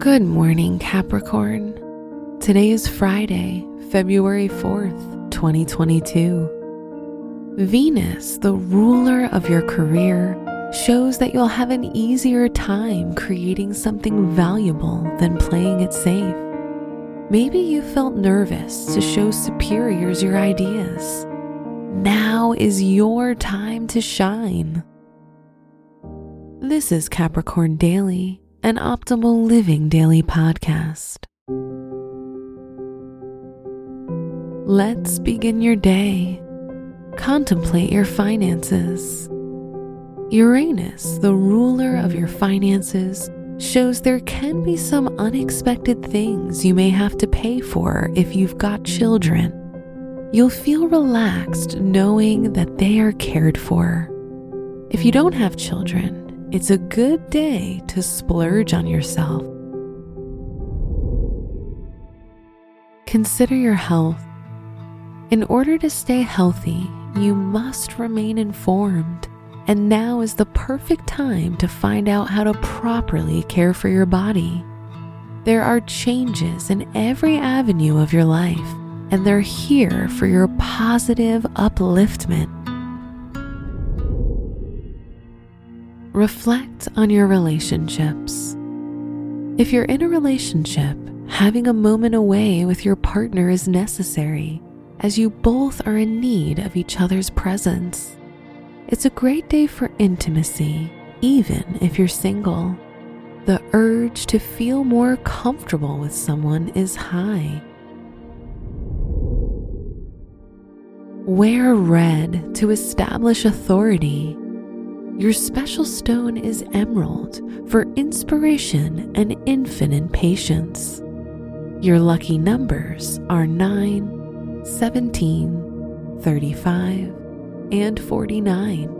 Good morning, Capricorn. Today is Friday, February 4th, 2022. Venus, the ruler of your career, shows that you'll have an easier time creating something valuable than playing it safe. Maybe you felt nervous to show superiors your ideas. Now is your time to shine. This is Capricorn Daily, an optimal living daily podcast. Let's begin your day. Contemplate your finances. Uranus, the ruler of your finances, shows there can be some unexpected things you may have to pay for if you've got children. You'll feel relaxed knowing that they are cared for. If you don't have children, it's a good day to splurge on yourself. Consider your health. In order to stay healthy, you must remain informed and now is the perfect time to find out how to properly care for your body. There are changes in every avenue of your life, and they're here for your positive upliftment. Reflect on your relationships. If you're in a relationship, having a moment away with your partner is necessary, as you both are in need of each other's presence. It's a great day for intimacy, even if you're single. The urge to feel more comfortable with someone is high. Wear red to establish authority. Your special stone is emerald for inspiration and infinite patience. Your lucky numbers are 9, 17, 35, and 49.